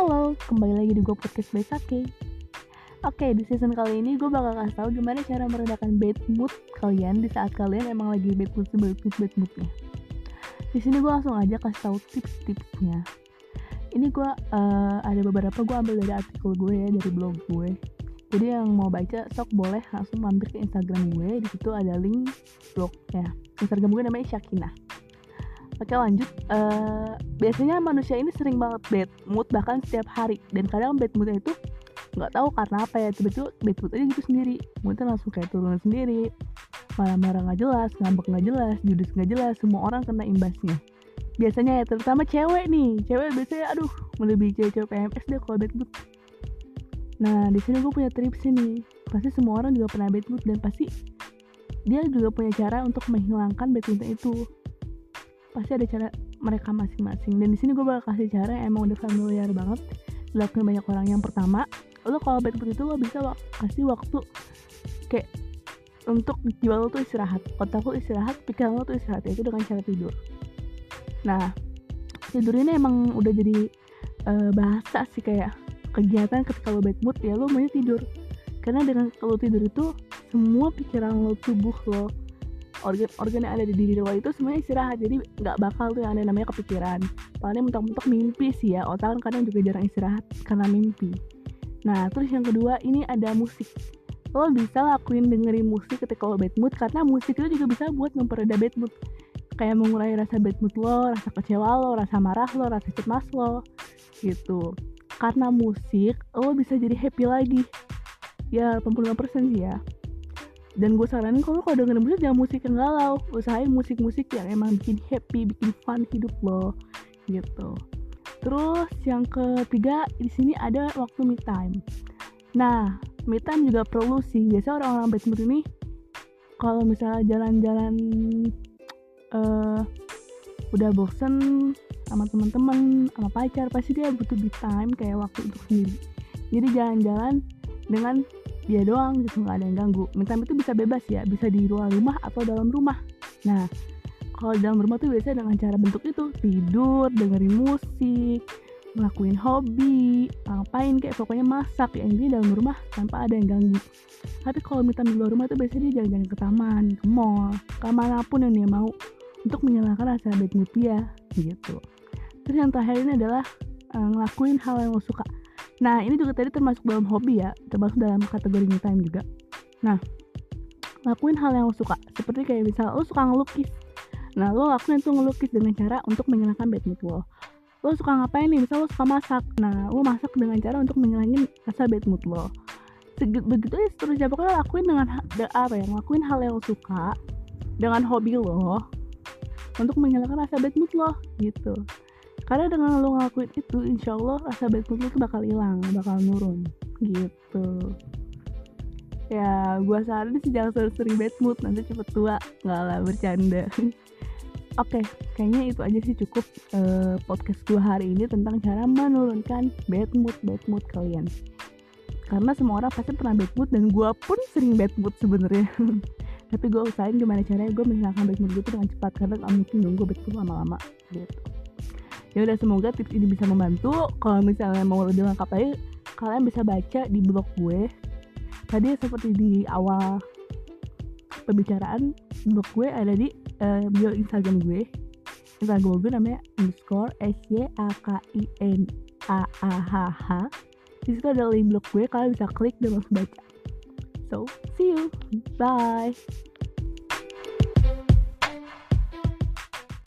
Halo, kembali lagi di gue podcast by Sake. Oke, di season kali ini gue bakal kasih tahu gimana cara meredakan bad mood kalian di saat kalian emang lagi bad mood bad bad moodnya. Di sini gue langsung aja kasih tahu tips-tipsnya. Ini gue uh, ada beberapa gue ambil dari artikel gue ya dari blog gue. Jadi yang mau baca sok boleh langsung mampir ke Instagram gue. Di situ ada link blognya. Instagram gue namanya Syakina. Oke lanjut, uh, biasanya manusia ini sering banget bad mood bahkan setiap hari. Dan kadang bad moodnya itu nggak tahu karena apa ya tiba-tiba bad mood aja gitu sendiri. Moodnya langsung kayak turun sendiri. Marah-marah nggak jelas ngambek nggak jelas judes nggak jelas semua orang kena imbasnya. Biasanya ya terutama cewek nih. Cewek biasanya aduh melebihi cewek-cewek PMS deh kalau bad mood. Nah di sini gue punya tips nih pasti semua orang juga pernah bad mood dan pasti dia juga punya cara untuk menghilangkan bad moodnya itu pasti ada cara mereka masing-masing. Dan di sini gue bakal kasih cara yang emang udah familiar banget. Dilakukan banyak orang. Yang pertama lo kalau bad mood itu lo bisa wak kasih waktu kayak untuk jiwa lo tuh istirahat. Otak lo istirahat pikiran lo tuh istirahat itu dengan cara tidur. Nah tidur ini emang udah jadi uh, bahasa sih kayak kegiatan ketika lo bad mood ya lo mau tidur. Karena dengan kalau tidur itu semua pikiran lo tubuh lo organ-organ yang ada di diri lo itu semuanya istirahat. Jadi nggak bakal tuh yang ada namanya kepikiran. Paling mentok-mentok mimpi sih ya otak kan kadang juga jarang istirahat karena mimpi. Nah terus yang kedua ini ada musik. Lo bisa lakuin dengerin musik ketika lo bad mood karena musik itu juga bisa buat mempereda bad mood. Kayak mengurangi rasa bad mood lo, rasa kecewa lo, rasa marah lo, rasa cemas lo gitu. Karena musik lo bisa jadi happy lagi. Ya 85% sih ya dan gue saranin kalau kalau dengerin musik jangan musik yang galau. Usahain musik-musik yang emang bikin happy bikin fun hidup lo. Gitu. Terus yang ketiga di sini ada waktu me time. Nah me time juga perlu sih. Biasa orang-orang mood ini kalau misalnya jalan-jalan uh, udah bosen sama teman-teman sama pacar pasti dia butuh me time kayak waktu untuk sendiri. Jadi jalan-jalan dengan dia doang gitu nggak ada yang ganggu. Minta itu bisa bebas ya bisa di luar rumah atau dalam rumah. Nah kalau dalam rumah tuh biasanya dengan cara bentuk itu tidur dengerin musik ngelakuin hobi ngapain kayak pokoknya masak. Ya ini dalam rumah tanpa ada yang ganggu. Tapi kalau minta di luar rumah tuh biasanya dia jalan-jalan ke taman ke mall ke mana pun yang dia mau untuk menyenangkan rasa bad mood dia gitu. Terus yang terakhir ini adalah uh, ngelakuin hal yang lo suka Nah, ini juga tadi termasuk dalam hobi ya, termasuk dalam kategori me time juga. Nah, lakuin hal yang lo suka. Seperti kayak misal lo suka ngelukis. Nah, lo lakuin itu ngelukis dengan cara untuk menghilangkan bad mood lo. Lo suka ngapain nih? Misal lo suka masak. Nah, lo masak dengan cara untuk menghilangin rasa bad mood lo. Begitu aja seterusnya. Pokoknya lakuin dengan apa ya? Lakuin hal yang lo suka dengan hobi lo untuk menghilangkan rasa bad mood lo gitu karena dengan lo ngelakuin itu insya Allah rasa bad mood lo tuh bakal hilang bakal nurun. Gitu. Ya gue saranin sih jangan sering bad mood nanti cepet tua. Nggak lah bercanda. Oke, okay, kayaknya itu aja sih cukup uh, podcast gue hari ini tentang cara menurunkan bad mood bad mood kalian. Karena semua orang pasti pernah bad mood dan gue pun sering bad mood sebenarnya. Tapi gue usahain gimana caranya gue menghilangkan bad mood gue dengan cepat karena gak mungkin dong gue bad mood lama-lama. Gitu ya udah semoga tips ini bisa membantu. Kalau misalnya mau lebih lengkap lagi kalian bisa baca di blog gue. Tadi seperti di awal pembicaraan blog gue ada di uh, bio instagram gue. Instagram gue namanya underscore s y a k i n a a h h. Di situ ada link blog gue kalian bisa klik dan langsung baca. So see you. Bye